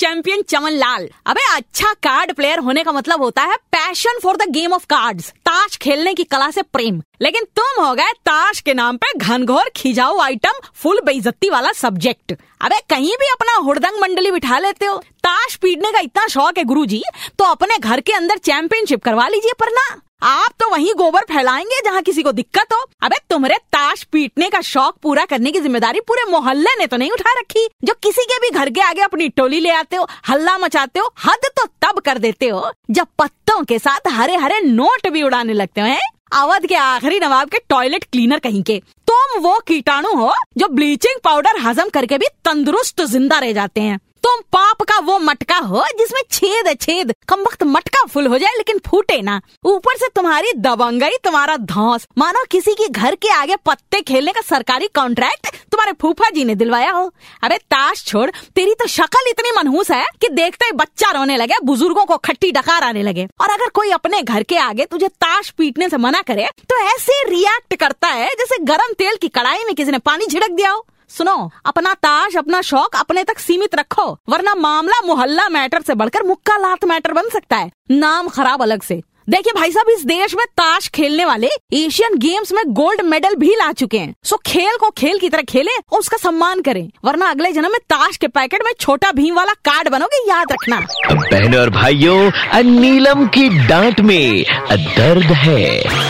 Champion Chaman Lal. अबे अच्छा card player होने का मतलब होता है passion for the game of cards ताश खेलने की कला से प्रेम। लेकिन तुम हो गए ताश के नाम पे घनघोर, खिजाऊ आइटम फुल बेइज्जती वाला सब्जेक्ट अबे, कहीं भी अपना हुड़दंग मंडली बिठा लेते हो। ताश पीटने का इतना शौक है गुरुजी तो अपने घर के अंदर चैंपियनशिप करवा लीजिए, पर ना। आप तो वहीं गोबर फैलाएँगे जहाँ किसी को दिक्कत हो। अबे, तुम्हारे ताश पीटने का शौक पूरा करने की ज़िम्मेदारी पूरे मोहल्ले ने तो नहीं उठा रखी। जो किसी के भी घर के आगे अपनी टोली ले आते हो, हल्ला मचाते हो, हद तो तब कर देते हो, जब पत्तों के साथ हरे हरे नोट भी उड़ाने लगते हो? अवध के आखिरी नवाब के टॉयलेट क्लीनर कहीं के। तुम वो कीटाणु हो, जो ब्लीचिंग पाउडर हजम करके भी तंदुरुस्त ज़िंदा रह जाते हैं। तुम पाप का वो मटका हो जिसमें छेद छेद कम वक्त मटका फुल हो जाए लेकिन फूटे ना। ऊपर से तुम्हारी दबंगई, तुम्हारा धौस। मानो किसी के घर के आगे पत्ते खेलने का सरकारी कॉन्ट्रैक्ट तुम्हारे फूफा जी ने दिलवाया हो। अरे ताश छोड़, तेरी तो शक्ल इतनी मनहूस है कि देखते ही बच्चा रोने लगे, बुज़ुर्गों को खट्टी डकार आने लगे। और अगर कोई अपने घर के आगे तुझे ताश पीटने से मना करे तो ऐसे रिएक्ट करता है जैसे गर्म तेल की कढ़ाई में किसी ने पानी छिड़क दिया हो। सुनो, अपना ताश, अपना शौक अपने तक सीमित रखो, वरना मामला मोहल्ला मैटर से बढ़कर मुक्का लात मैटर बन सकता है। नाम खराब अलग से। देखिए भाई साहब, इस देश में ताश खेलने वाले एशियन गेम्स में गोल्ड मेडल भी ला चुके हैं। सो खेल को खेल की तरह खेले और उसका सम्मान करें, वरना अगले जन्म में ताश के पैकेट में छोटा भीम वाला कार्ड बनोगे, याद रखना। बहनों और भाइयों नीलम की डांट में दर्द है।